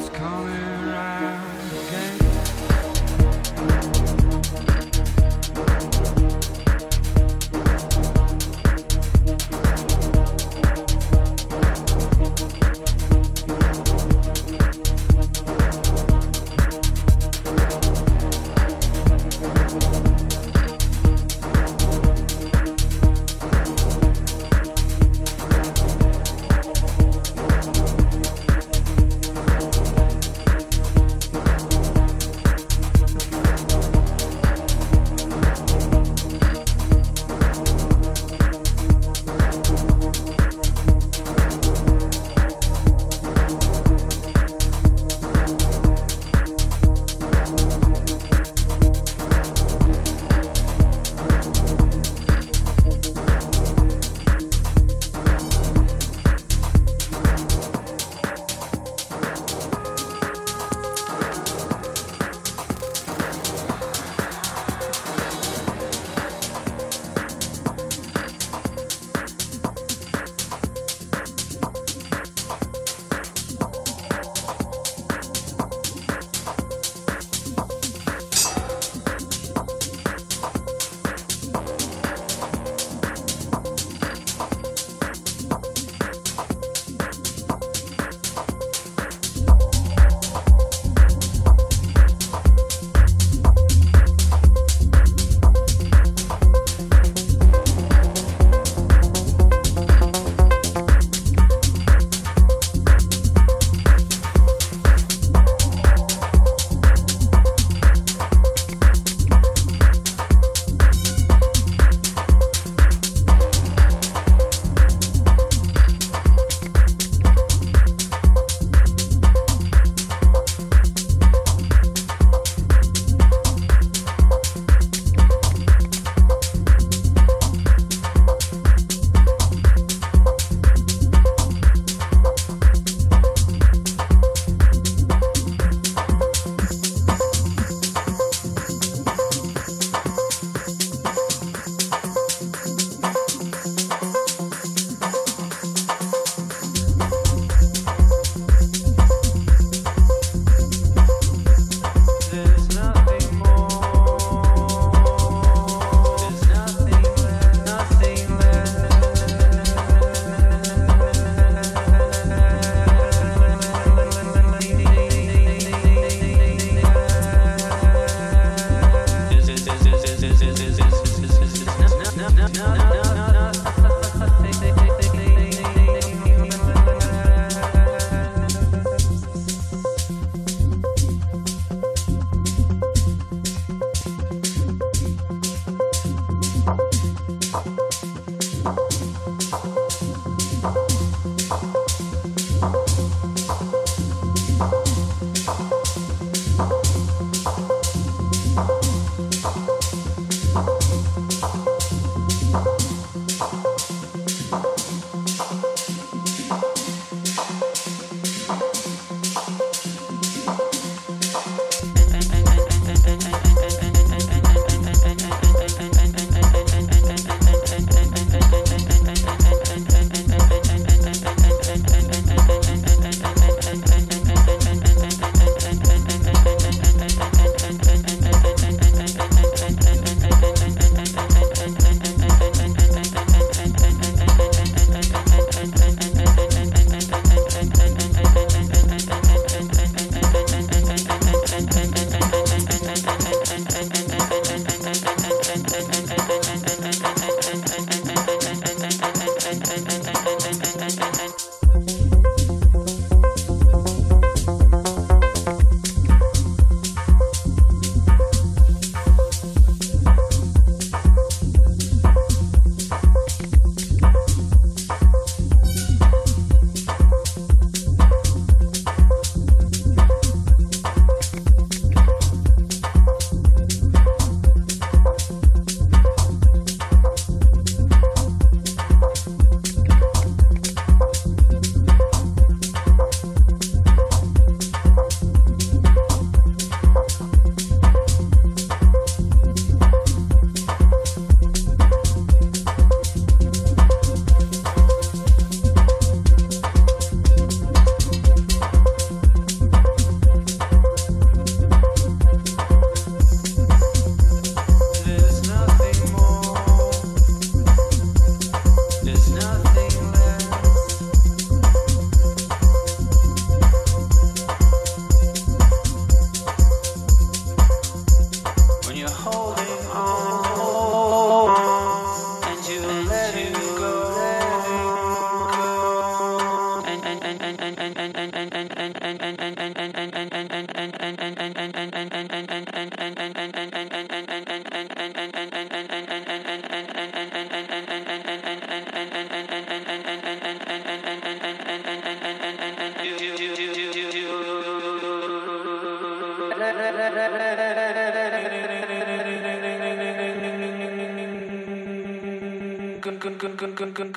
It's coming round.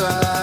side.